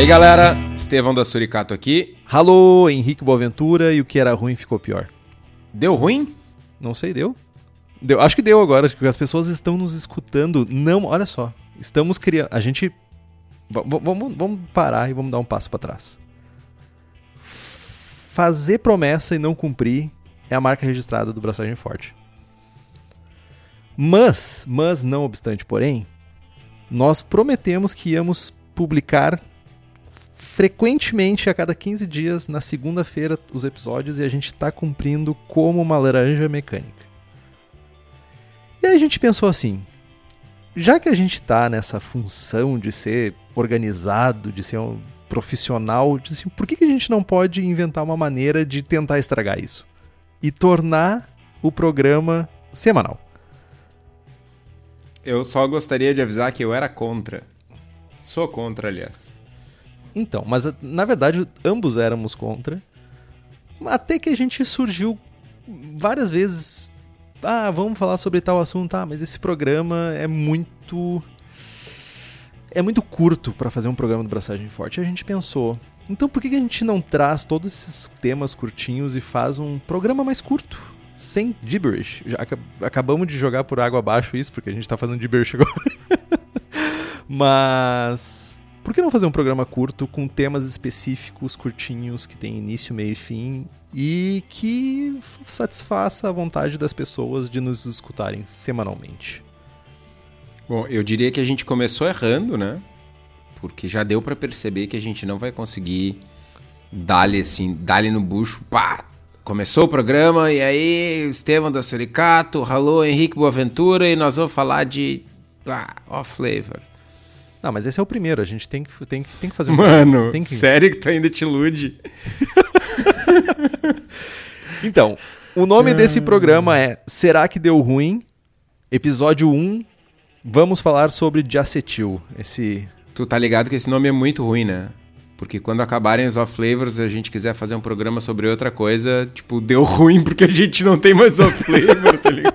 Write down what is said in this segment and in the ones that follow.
aí, galera? Estevão da Suricato aqui. Alô, Henrique Boaventura e o que era ruim ficou pior. Deu ruim? Não sei, deu? Deu, acho que deu agora, acho que as pessoas estão nos escutando. Não, olha só. Estamos criando. A gente. Vamos, vamos parar e vamos dar um passo para trás. Fazer promessa e não cumprir é a marca registrada do Braçagem Forte. Mas, mas não obstante, porém, nós prometemos que íamos publicar frequentemente a cada 15 dias, na segunda-feira, os episódios e a gente está cumprindo como uma laranja mecânica. E aí a gente pensou assim: já que a gente está nessa função de ser organizado, de ser um profissional, assim, por que, que a gente não pode inventar uma maneira de tentar estragar isso? E tornar o programa semanal. Eu só gostaria de avisar que eu era contra. Sou contra, aliás. Então, mas na verdade ambos éramos contra. Até que a gente surgiu várias vezes. Ah, vamos falar sobre tal assunto. Ah, mas esse programa é muito. É muito curto para fazer um programa do Braçagem Forte. A gente pensou. Então por que a gente não traz todos esses temas curtinhos e faz um programa mais curto? Sem gibberish. Já acabamos de jogar por água abaixo isso, porque a gente tá fazendo gibberish agora. mas por que não fazer um programa curto com temas específicos, curtinhos, que tem início, meio e fim e que satisfaça a vontade das pessoas de nos escutarem semanalmente? Bom, eu diria que a gente começou errando, né? Porque já deu para perceber que a gente não vai conseguir dar-lhe assim, dar-lhe no bucho, pá, Começou o programa e aí, Estevam da Suricato, alô, Henrique Boaventura e nós vamos falar de ah, off flavor. Não, mas esse é o primeiro, a gente tem que, tem, tem que fazer um. Mano, tem que... sério que tu ainda te ilude? então, o nome desse programa é Será que Deu Ruim? Episódio 1. Vamos falar sobre diacetil. Esse. Tu tá ligado que esse nome é muito ruim, né? Porque quando acabarem os off flavors e a gente quiser fazer um programa sobre outra coisa, tipo, deu ruim porque a gente não tem mais off flavor, tá ligado?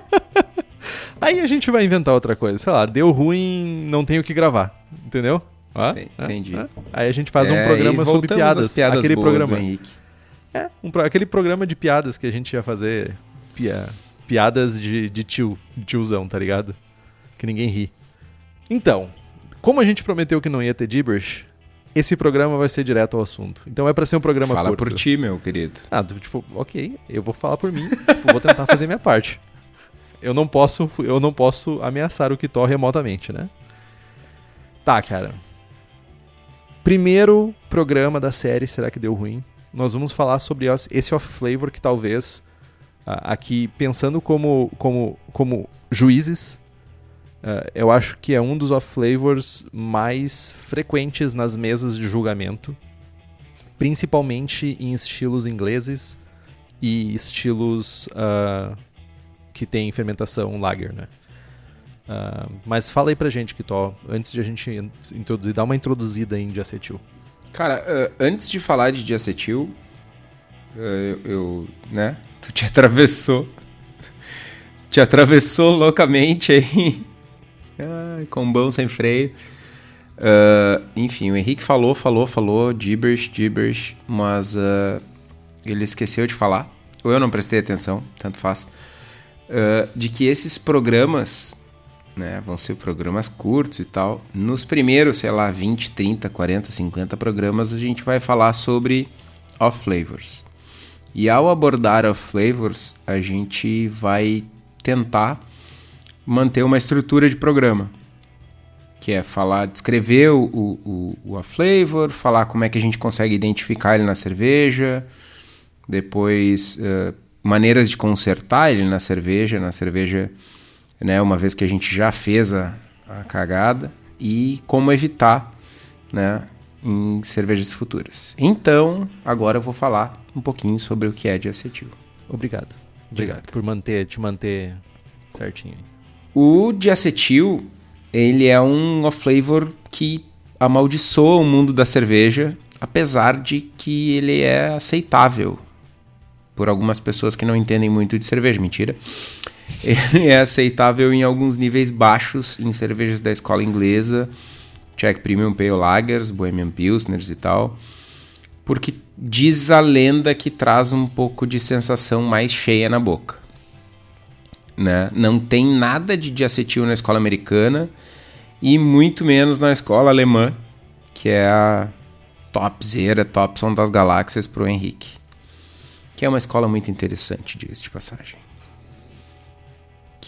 Aí a gente vai inventar outra coisa. Sei lá, deu ruim, não tenho o que gravar. Entendeu? Ah, Entendi. Ah, aí a gente faz um é, programa sobre piadas. piadas aquele programa. É, um, aquele programa de piadas que a gente ia fazer. Pia, piadas de, de tio, de tiozão, tá ligado? Que ninguém ri. Então, como a gente prometeu que não ia ter gibberish, esse programa vai ser direto ao assunto. Então é para ser um programa Fala curto. por ti, meu querido. Ah, tipo, ok, eu vou falar por mim, tipo, vou tentar fazer minha parte. Eu não posso, eu não posso ameaçar o Kitó remotamente, né? Tá, cara. Primeiro programa da série Será que deu ruim? Nós vamos falar sobre esse off flavor que talvez aqui pensando como como como juízes, uh, eu acho que é um dos off flavors mais frequentes nas mesas de julgamento, principalmente em estilos ingleses e estilos uh, que tem fermentação lager, né? Uh, mas fala aí pra gente, Kitó, antes de a gente introduzir, dar uma introduzida em diacetil. Cara, uh, antes de falar de diacetil, uh, eu, eu, né, tu te atravessou, te atravessou loucamente aí, ah, combão sem freio. enfim, o Henrique falou, falou, falou, gibberish, gibberish, mas ele esqueceu de falar, ou eu não prestei atenção, tanto faz de que esses programas né, vão ser programas curtos e tal. Nos primeiros, sei lá, 20, 30, 40, 50 programas, a gente vai falar sobre off flavors. E ao abordar off flavors, a gente vai tentar manter uma estrutura de programa. Que é falar, descrever o, o, o off flavor, falar como é que a gente consegue identificar ele na cerveja, depois uh, maneiras de consertar ele na cerveja, na cerveja, né, uma vez que a gente já fez a, a cagada, e como evitar, né, em cervejas futuras. Então, agora eu vou falar um pouquinho sobre o que é diacetil. Obrigado. Obrigado por manter, te manter certinho. O diacetil, ele é um flavor que amaldiçoa o mundo da cerveja, apesar de que ele é aceitável por algumas pessoas que não entendem muito de cerveja. Mentira. Ele é aceitável em alguns níveis baixos em cervejas da escola inglesa, Czech Premium Pale Lagers, Bohemian Pilsners e tal, porque diz a lenda que traz um pouco de sensação mais cheia na boca. Né? Não tem nada de diacetil na escola americana e muito menos na escola alemã, que é a topzera, Topson das galáxias para o Henrique. Que é uma escola muito interessante, diga de passagem.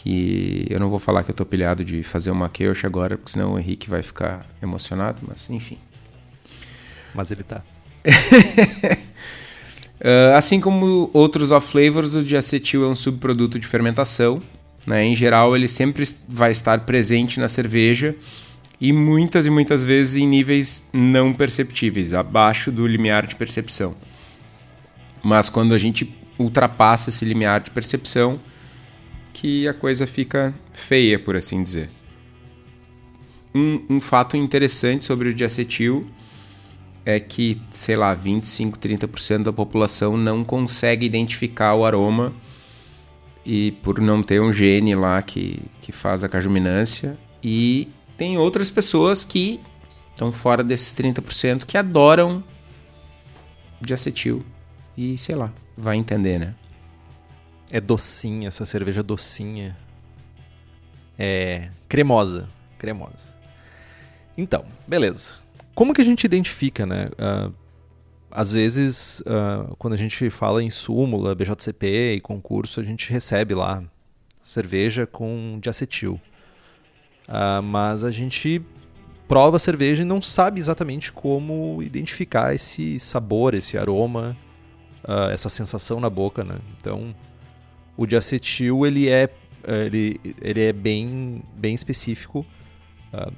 Que eu não vou falar que eu tô pilhado de fazer uma Kirsch agora, porque senão o Henrique vai ficar emocionado, mas enfim. Mas ele tá. uh, assim como outros off-flavors, o diacetil é um subproduto de fermentação. Né? Em geral, ele sempre vai estar presente na cerveja e muitas e muitas vezes em níveis não perceptíveis, abaixo do limiar de percepção. Mas quando a gente ultrapassa esse limiar de percepção, que a coisa fica feia, por assim dizer. Um, um fato interessante sobre o diacetil é que, sei lá, 25, 30% da população não consegue identificar o aroma e por não ter um gene lá que, que faz a cajuminância e tem outras pessoas que estão fora desses 30% que adoram de acetil. E sei lá, vai entender, né? É docinha, essa cerveja docinha. É cremosa, cremosa. Então, beleza. Como que a gente identifica, né? Uh, às vezes, uh, quando a gente fala em súmula, BJCP e concurso, a gente recebe lá cerveja com diacetil. Uh, mas a gente prova a cerveja e não sabe exatamente como identificar esse sabor, esse aroma, uh, essa sensação na boca, né? Então, o diacetil ele é ele, ele é bem bem específico, uh,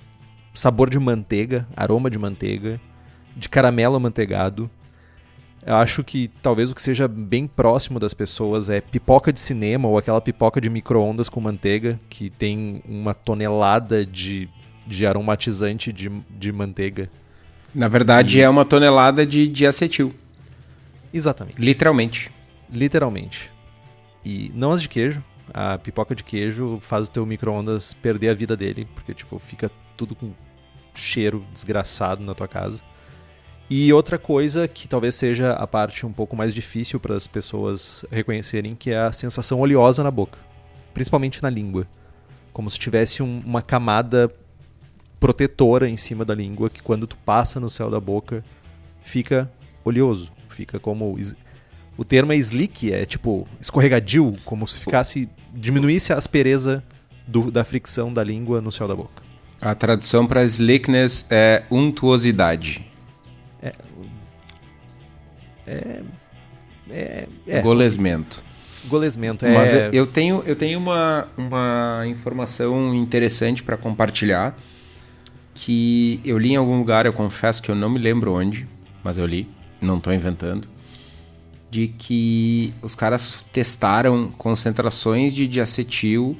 sabor de manteiga, aroma de manteiga, de caramelo amanteigado. Eu acho que talvez o que seja bem próximo das pessoas é pipoca de cinema ou aquela pipoca de micro-ondas com manteiga, que tem uma tonelada de, de aromatizante de, de manteiga. Na verdade, e... é uma tonelada de, de acetil. Exatamente. Literalmente. Literalmente. E não as de queijo. A pipoca de queijo faz o teu micro-ondas perder a vida dele, porque tipo, fica tudo com cheiro desgraçado na tua casa. E outra coisa que talvez seja a parte um pouco mais difícil para as pessoas reconhecerem, que é a sensação oleosa na boca, principalmente na língua. Como se tivesse um, uma camada protetora em cima da língua, que quando tu passa no céu da boca, fica oleoso. Fica como. O termo é slick, é tipo escorregadio, como se ficasse. diminuísse a aspereza do, da fricção da língua no céu da boca. A tradução para slickness é untuosidade. É, é, é, é. Golesmento. Golesmento, é. Mas eu tenho, eu tenho uma, uma informação interessante para compartilhar que eu li em algum lugar, eu confesso que eu não me lembro onde, mas eu li, não estou inventando, de que os caras testaram concentrações de diacetil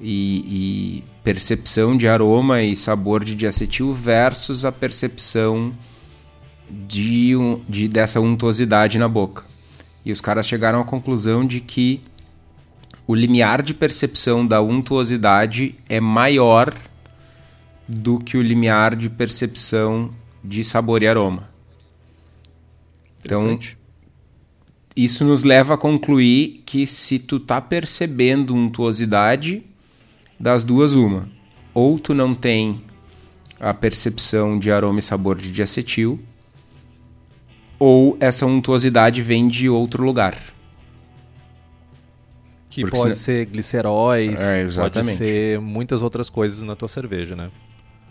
e, e percepção de aroma e sabor de diacetil versus a percepção de, de dessa untuosidade na boca. E os caras chegaram à conclusão de que o limiar de percepção da untuosidade é maior do que o limiar de percepção de sabor e aroma. Então, isso nos leva a concluir que se tu tá percebendo untuosidade, das duas uma. Ou tu não tem a percepção de aroma e sabor de diacetil, ou essa untuosidade vem de outro lugar. Que Porque pode ser gliceróis, é, pode ser muitas outras coisas na tua cerveja, né?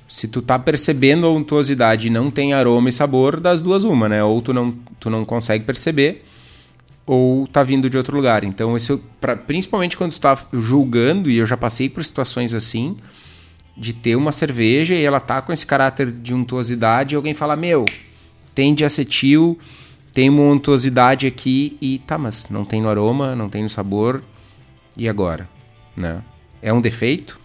Se tu tá percebendo a untuosidade e não tem aroma e sabor, das duas uma, né? Ou tu não, tu não consegue perceber, ou tá vindo de outro lugar. Então, isso, pra, principalmente quando tu tá julgando, e eu já passei por situações assim, de ter uma cerveja e ela tá com esse caráter de untuosidade e alguém fala, meu, tem diacetil, tem uma untuosidade aqui e tá, mas não tem no aroma, não tem no sabor. E agora? Né? É um defeito?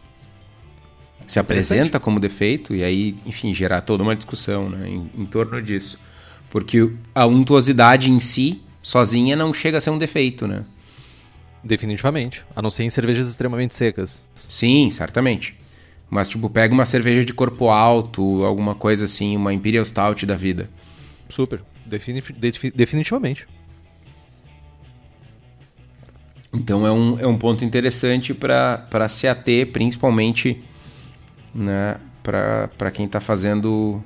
Se apresenta como defeito e aí, enfim, gerar toda uma discussão né, em, em torno disso. Porque a untuosidade em si, sozinha, não chega a ser um defeito, né? Definitivamente. A não ser em cervejas extremamente secas. Sim, certamente. Mas, tipo, pega uma cerveja de corpo alto, alguma coisa assim, uma Imperial Stout da vida. Super. Defini definitivamente. Então é um, é um ponto interessante para se ater, principalmente né, para quem está fazendo,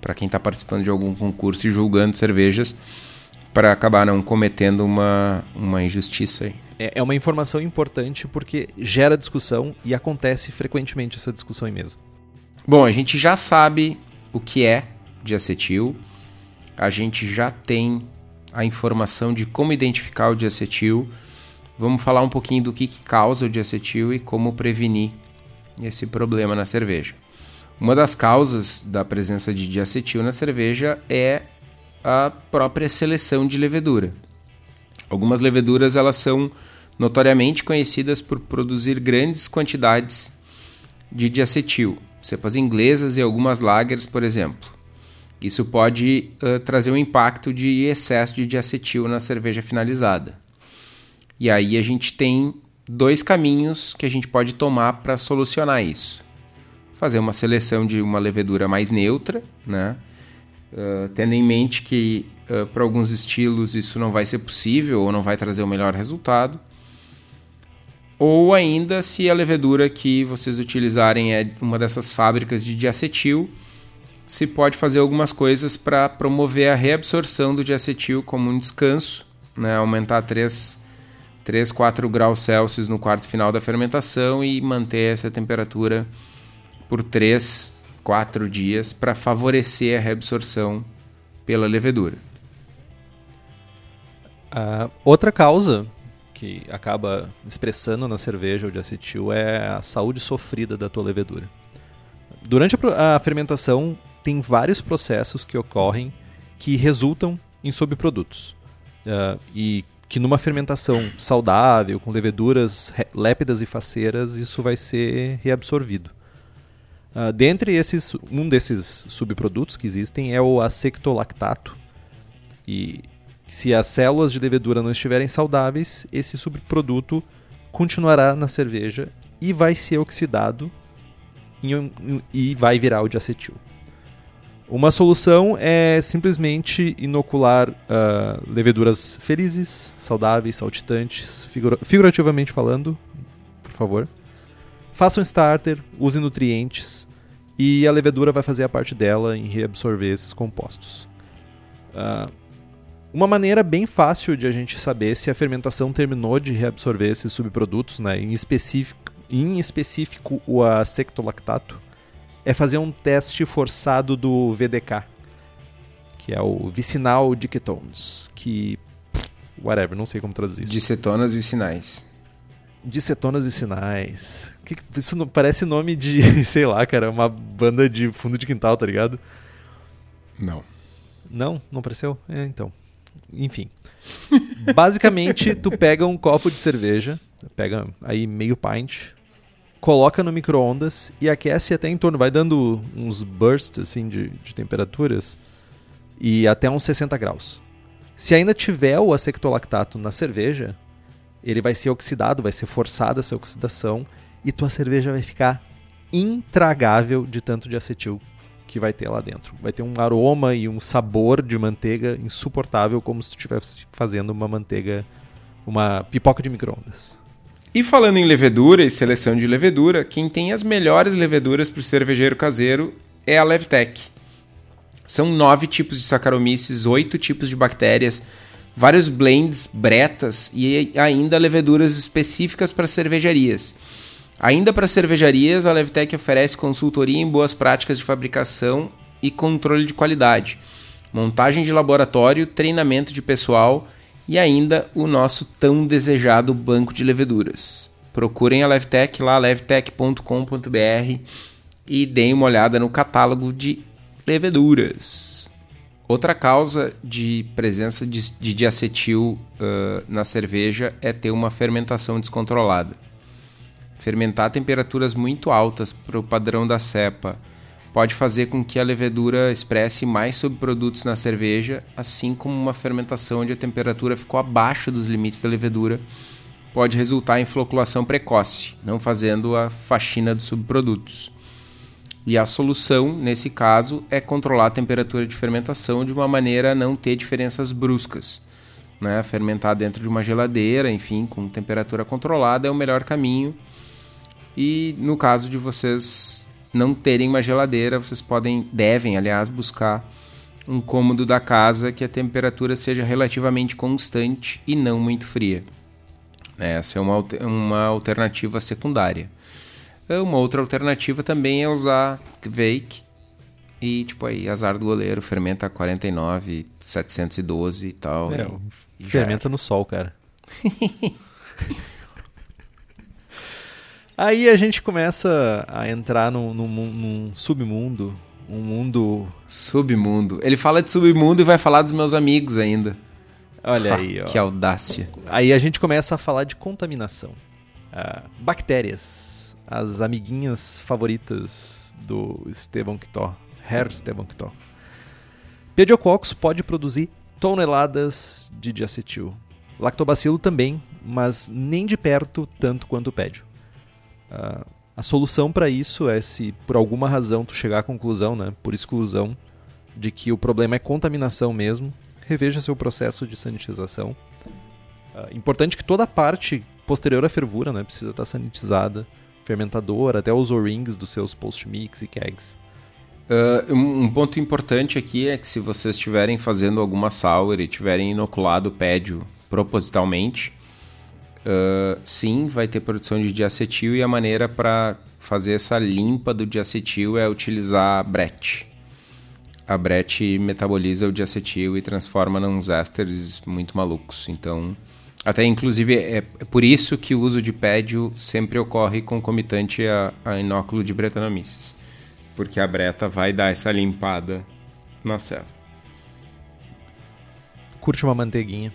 para quem está participando de algum concurso e julgando cervejas, para acabar não cometendo uma, uma injustiça. Aí. É, é uma informação importante porque gera discussão e acontece frequentemente essa discussão em mesa. Bom, a gente já sabe o que é diacetil, a gente já tem a informação de como identificar o diacetil vamos falar um pouquinho do que, que causa o diacetil e como prevenir esse problema na cerveja. Uma das causas da presença de diacetil na cerveja é a própria seleção de levedura. Algumas leveduras elas são notoriamente conhecidas por produzir grandes quantidades de diacetil, cepas inglesas e algumas lagers, por exemplo. Isso pode uh, trazer um impacto de excesso de diacetil na cerveja finalizada. E aí a gente tem dois caminhos que a gente pode tomar para solucionar isso. Fazer uma seleção de uma levedura mais neutra, né? Uh, tendo em mente que uh, para alguns estilos isso não vai ser possível ou não vai trazer o melhor resultado. Ou ainda se a levedura que vocês utilizarem é uma dessas fábricas de diacetil, se pode fazer algumas coisas para promover a reabsorção do diacetil como um descanso, né? aumentar 3 3, 4 graus Celsius no quarto final da fermentação e manter essa temperatura por 3, 4 dias para favorecer a reabsorção pela levedura. Uh, outra causa que acaba expressando na cerveja o de acetil é a saúde sofrida da tua levedura. Durante a, a fermentação, tem vários processos que ocorrem que resultam em subprodutos. Uh, e que numa fermentação saudável, com leveduras lépidas e faceiras, isso vai ser reabsorvido. Uh, dentre esses, um desses subprodutos que existem é o acetolactato. E se as células de levedura não estiverem saudáveis, esse subproduto continuará na cerveja e vai ser oxidado e vai virar o diacetil. Uma solução é simplesmente inocular uh, leveduras felizes, saudáveis, saltitantes, figura figurativamente falando, por favor. Faça um starter, use nutrientes e a levedura vai fazer a parte dela em reabsorver esses compostos. Uh, uma maneira bem fácil de a gente saber se a fermentação terminou de reabsorver esses subprodutos, né, em, específico, em específico o acetolactato, é fazer um teste forçado do VDK, que é o vicinal de ketones, que whatever, não sei como traduzir isso. Dicetonas vicinais. Dicetonas vicinais. Que, isso não, parece nome de, sei lá, cara, uma banda de fundo de quintal, tá ligado? Não. Não? Não pareceu? É, então. Enfim. Basicamente, tu pega um copo de cerveja, pega aí meio pint, coloca no micro-ondas e aquece até em torno, vai dando uns bursts assim, de, de temperaturas e até uns 60 graus. Se ainda tiver o acetolactato na cerveja, ele vai ser oxidado, vai ser forçada essa oxidação e tua cerveja vai ficar intragável de tanto de acetil que vai ter lá dentro. Vai ter um aroma e um sabor de manteiga insuportável, como se tu estivesse fazendo uma manteiga, uma pipoca de micro-ondas. E falando em levedura e seleção de levedura, quem tem as melhores leveduras para o cervejeiro caseiro é a Levtech. São nove tipos de Saccharomyces, oito tipos de bactérias, vários blends, bretas e ainda leveduras específicas para cervejarias. Ainda para cervejarias, a Levtech oferece consultoria em boas práticas de fabricação e controle de qualidade, montagem de laboratório, treinamento de pessoal e ainda o nosso tão desejado banco de leveduras. Procurem a Levtech lá, levtech.com.br e deem uma olhada no catálogo de leveduras. Outra causa de presença de, de diacetil uh, na cerveja é ter uma fermentação descontrolada. Fermentar a temperaturas muito altas para o padrão da cepa pode fazer com que a levedura expresse mais subprodutos na cerveja, assim como uma fermentação onde a temperatura ficou abaixo dos limites da levedura, pode resultar em floculação precoce, não fazendo a faxina dos subprodutos. E a solução, nesse caso, é controlar a temperatura de fermentação de uma maneira a não ter diferenças bruscas. Né? Fermentar dentro de uma geladeira, enfim, com temperatura controlada é o melhor caminho. E no caso de vocês não terem uma geladeira, vocês podem, devem, aliás, buscar um cômodo da casa que a temperatura seja relativamente constante e não muito fria. Essa é uma, uma alternativa secundária. Uma outra alternativa também é usar Kveik. E, tipo, aí, azar do goleiro, fermenta 49, 712 e tal. É, e, fermenta no sol, cara. aí a gente começa a entrar num, num, num submundo, um mundo... Submundo. Ele fala de submundo e vai falar dos meus amigos ainda. Olha aí, ó. Que audácia. Aí a gente começa a falar de contaminação. Uh, bactérias as amiguinhas favoritas do Esteban Quitó, Herr Esteban Quitó. Pediococcus pode produzir toneladas de diacetil. Lactobacilo também, mas nem de perto tanto quanto o pédio. Uh, a solução para isso é se por alguma razão tu chegar à conclusão, né, por exclusão, de que o problema é contaminação mesmo, reveja seu processo de sanitização. Uh, importante que toda a parte posterior à fervura né, precisa estar sanitizada fermentador, até os O-rings dos seus post-mix e kegs. Uh, um ponto importante aqui é que se vocês estiverem fazendo alguma sour e tiverem inoculado o pédio propositalmente, uh, sim, vai ter produção de diacetil e a maneira para fazer essa limpa do diacetil é utilizar a Brett. A Brett metaboliza o diacetil e transforma nos ésteres muito malucos. Então, até, inclusive, é, é por isso que o uso de pédio sempre ocorre concomitante a, a inóculo de Brettanomyces. Porque a breta vai dar essa limpada na ceva. Curte uma manteiguinha.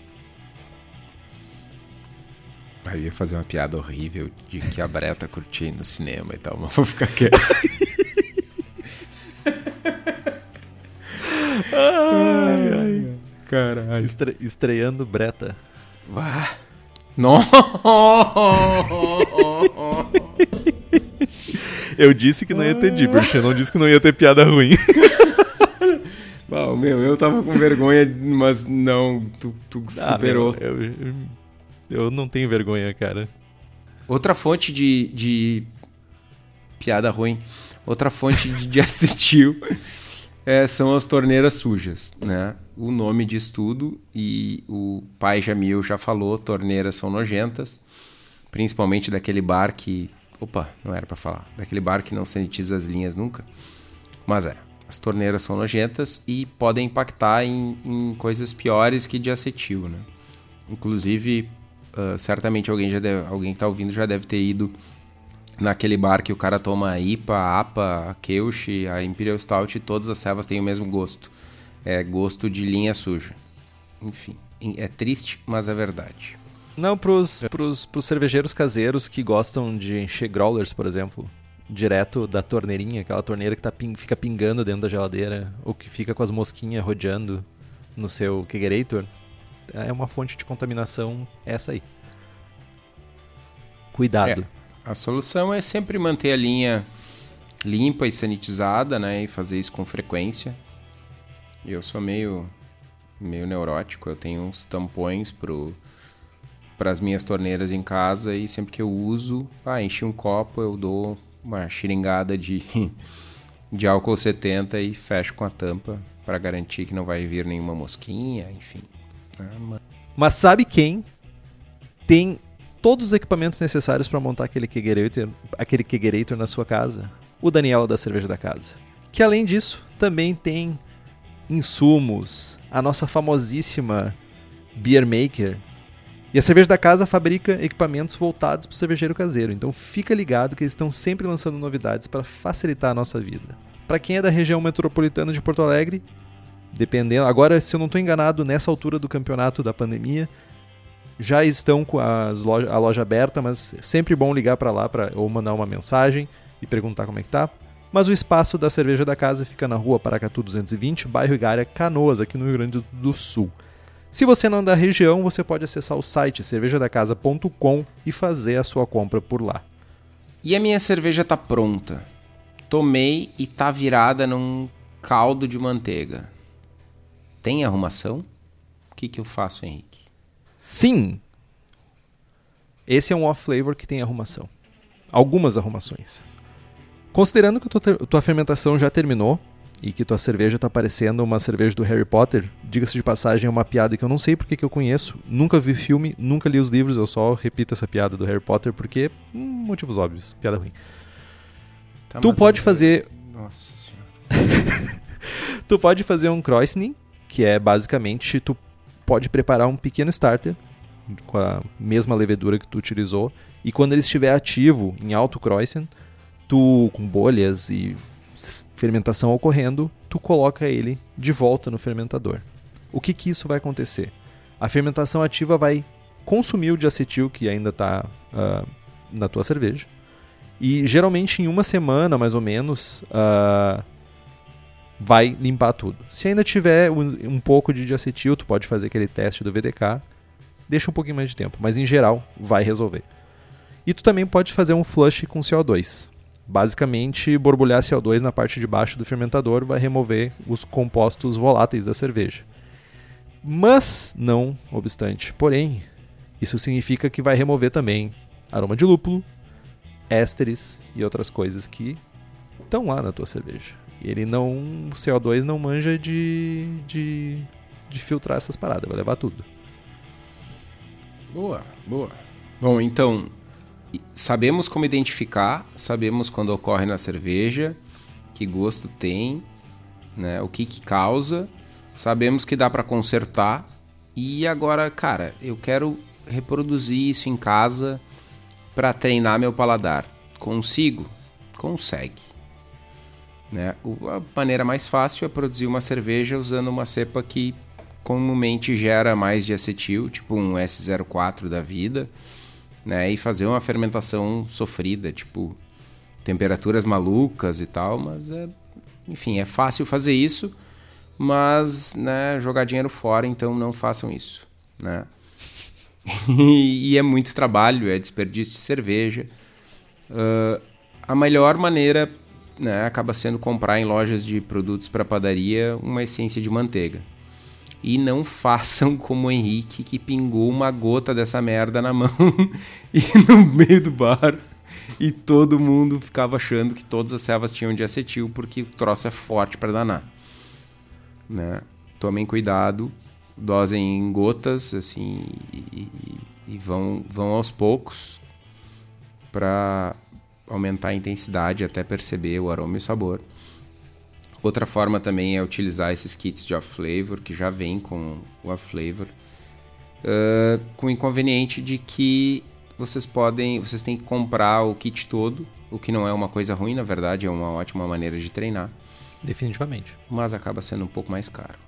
Eu ia fazer uma piada horrível de que a Breta curtia no cinema e tal, mas vou ficar quieto. ai, ai. Caralho. Estre estreando Breta. Vá. Não. eu disse que não ia ter Dibbert, eu não disse que não ia ter piada ruim. Bom, meu, eu tava com vergonha, mas não, tu, tu ah, superou. Meu, eu, eu, eu, não tenho vergonha, cara. Outra fonte de, de piada ruim, outra fonte de, de acetil é, são as torneiras sujas, né? O nome de estudo e o pai Jamil já falou, torneiras são nojentas, principalmente daquele bar que, opa, não era para falar, daquele bar que não sanitiza as linhas nunca, mas é. As torneiras são nojentas e podem impactar em, em coisas piores que de acetil, né? Inclusive, uh, certamente alguém já deve, alguém que está ouvindo já deve ter ido naquele bar que o cara toma a IPA, APA, a Keush, a Imperial Stout, todas as cevas têm o mesmo gosto. É gosto de linha suja. Enfim, é triste, mas é verdade. Não, pros, pros, pros cervejeiros caseiros que gostam de encher growlers, por exemplo, direto da torneirinha, aquela torneira que tá, fica pingando dentro da geladeira, ou que fica com as mosquinhas rodeando no seu kegerator, é uma fonte de contaminação essa aí. Cuidado. É. A solução é sempre manter a linha limpa e sanitizada, né? E fazer isso com frequência. Eu sou meio meio neurótico, eu tenho uns tampões pro para as minhas torneiras em casa e sempre que eu uso, ah, enchi um copo, eu dou uma xiringada de de álcool 70 e fecho com a tampa para garantir que não vai vir nenhuma mosquinha, enfim. Ah, mas sabe quem tem todos os equipamentos necessários para montar aquele kegerator, aquele kegerator na sua casa. O Daniel da Cerveja da Casa. Que além disso, também tem insumos, a nossa famosíssima Beer Maker. E a Cerveja da Casa fabrica equipamentos voltados para o cervejeiro caseiro. Então fica ligado que eles estão sempre lançando novidades para facilitar a nossa vida. Para quem é da região metropolitana de Porto Alegre, dependendo, agora se eu não estou enganado, nessa altura do campeonato da pandemia, já estão com as loja, a loja aberta, mas é sempre bom ligar para lá pra, ou mandar uma mensagem e perguntar como é que tá. Mas o espaço da cerveja da casa fica na rua Paracatu 220, bairro Igária, Canoas, aqui no Rio Grande do Sul. Se você não é da região, você pode acessar o site cervejadacasa.com e fazer a sua compra por lá. E a minha cerveja tá pronta. Tomei e tá virada num caldo de manteiga. Tem arrumação? O que, que eu faço, Henrique? Sim! Esse é um off-flavor que tem arrumação. Algumas arrumações. Considerando que tua, tua fermentação já terminou e que tua cerveja está parecendo uma cerveja do Harry Potter, diga-se de passagem, é uma piada que eu não sei porque que eu conheço, nunca vi filme, nunca li os livros, eu só repito essa piada do Harry Potter porque. Hum, motivos óbvios, piada ruim. Tá, tu pode eu- fazer Nossa senhora. Tu pode fazer um Kreuzening, que é basicamente tu pode preparar um pequeno starter com a mesma levedura que tu utilizou e quando ele estiver ativo em alto Kreuzen, tu com bolhas e fermentação ocorrendo, tu coloca ele de volta no fermentador. O que que isso vai acontecer? A fermentação ativa vai consumir o diacetil que ainda está na tua cerveja e geralmente em uma semana mais ou menos ah, vai limpar tudo. Se ainda tiver um, um pouco de diacetil, tu pode fazer aquele teste do VDK, deixa um pouquinho mais de tempo, mas em geral vai resolver. E tu também pode fazer um flush com CO2. Basicamente, borbulhar CO2 na parte de baixo do fermentador vai remover os compostos voláteis da cerveja. Mas, não obstante, porém, isso significa que vai remover também aroma de lúpulo, ésteres e outras coisas que estão lá na tua cerveja. Ele não. O CO2 não manja de, de, de filtrar essas paradas, vai levar tudo. Boa, boa. Bom, então, sabemos como identificar, sabemos quando ocorre na cerveja, que gosto tem, né, o que que causa, sabemos que dá para consertar e agora, cara, eu quero reproduzir isso em casa para treinar meu paladar. Consigo? Consegue. Né? A maneira mais fácil é produzir uma cerveja usando uma cepa que comumente gera mais de acetil, tipo um S04 da vida, né? E fazer uma fermentação sofrida, tipo temperaturas malucas e tal, mas é, enfim, é fácil fazer isso, mas, né, jogar dinheiro fora, então não façam isso, né? e é muito trabalho, é desperdício de cerveja. Ah, a melhor maneira né, acaba sendo comprar em lojas de produtos para padaria uma essência de manteiga. E não façam como o Henrique que pingou uma gota dessa merda na mão e no meio do bar. E todo mundo ficava achando que todas as servas tinham de acetil porque o troço é forte para danar. Né? Tomem cuidado, dosem em gotas assim e, e- e vão, vão aos poucos para aumentar a intensidade até perceber o aroma e o sabor. Outra forma também é utilizar esses kits de off-flavor, que já vem com o off-flavor, ah, com o inconveniente de que vocês podem, vocês têm que comprar o kit todo, o que não é uma coisa ruim, na verdade, é uma ótima maneira de treinar, Definitivamente. mas acaba sendo um pouco mais caro.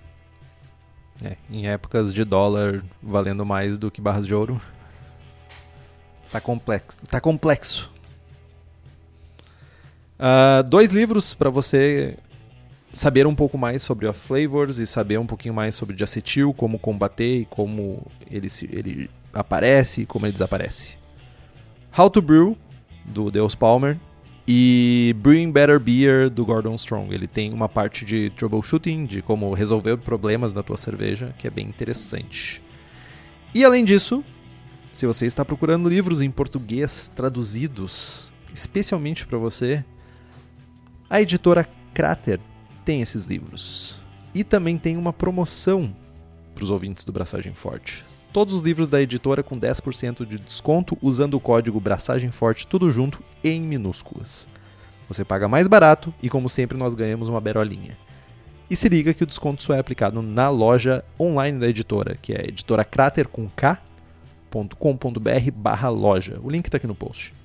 É, em épocas de dólar valendo mais do que barras de ouro. Tá complexo. Tá complexo. Ah, dois livros para você saber um pouco mais sobre off flavors e saber um pouquinho mais sobre diacetil, como combater e como ele, se, ele aparece e como ele desaparece. How to Brew, do Deus Palmer, e Brewing Better Beer, do Gordon Strong. Ele tem uma parte de troubleshooting, de como resolver problemas na tua cerveja, que é bem interessante. E além disso, se você está procurando livros em português traduzidos especialmente para você, a editora Crater tem esses livros. E também tem uma promoção para os ouvintes do Braçagem Forte. Todos os livros da editora com 10% de desconto usando o código Braçagem Forte tudo junto em minúsculas. Você paga mais barato e como sempre nós ganhamos uma berolinha. E se liga que o desconto só é aplicado na loja online da editora, que é editoracrater com k.com.br barra loja. O link está aqui no post.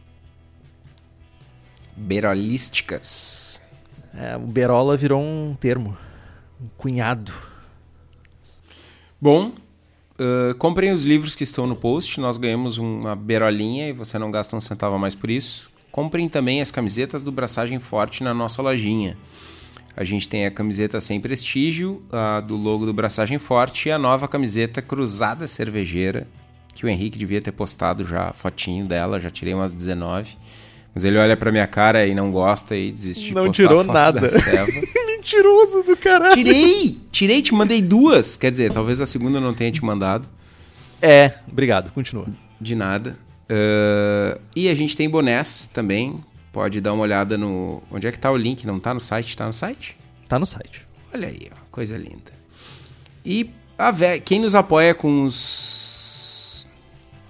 Berolísticas. É, o Berola virou um termo, um cunhado. Bom, uh, comprem os livros que estão no post. Nós ganhamos uma berolinha e você não gasta um centavo a mais por isso. Comprem também as camisetas do Braçagem Forte na nossa lojinha. A gente tem a camiseta sem prestígio, a do logo do Braçagem Forte e a nova camiseta Cruzada Cervejeira, que o Henrique devia ter postado já fotinho dela, já tirei umas 19. Mas ele olha pra minha cara e não gosta e desiste Não tirou nada. Mentiroso do caralho. Tirei! Tirei, te mandei duas. Quer dizer, talvez a segunda não tenha te mandado. É, obrigado, continua. De nada. Uh, e a gente tem bonés também. Pode dar uma olhada no. Onde é que tá o link? Não tá no site? Tá no site? Tá no site. Olha aí, ó, coisa linda. E a Ve... quem nos apoia com os.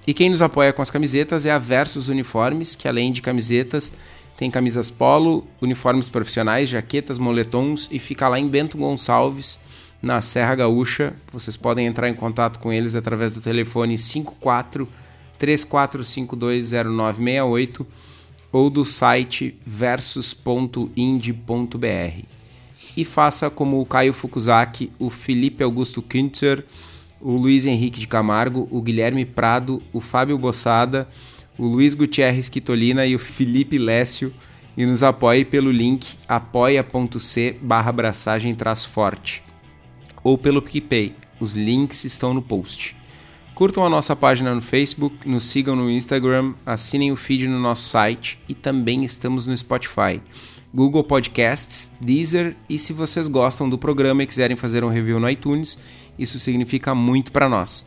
E quem nos apoia com as camisetas é a Versus Uniformes, que além de camisetas, tem camisas polo, uniformes profissionais, jaquetas, moletons e fica lá em Bento Gonçalves, na Serra Gaúcha. Vocês podem entrar em contato com eles através do telefone 54 34520968 ou do site versus.ind.br. E faça como o Caio Fukuzaki, o Felipe Augusto Kintzer, o Luiz Henrique de Camargo, o Guilherme Prado, o Fábio Bossada, o Luiz Gutierrez Quitolina e o Felipe Lécio e nos apoie pelo link apoia.c barra forte ou pelo PicPay. Os links estão no post. Curtam a nossa página no Facebook, nos sigam no Instagram, assinem o feed no nosso site e também estamos no Spotify, Google Podcasts, Deezer e se vocês gostam do programa e quiserem fazer um review no iTunes, isso significa muito para nós.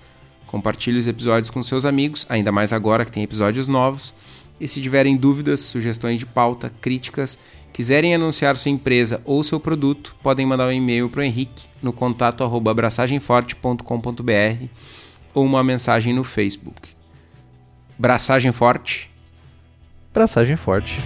Compartilhe os episódios com seus amigos, ainda mais agora que tem episódios novos. E se tiverem dúvidas, sugestões de pauta, críticas, quiserem anunciar sua empresa ou seu produto, podem mandar um e-mail para o Henrique no contato abraçagemforte.com.br ou uma mensagem no Facebook. Braçagem forte. Braçagem forte.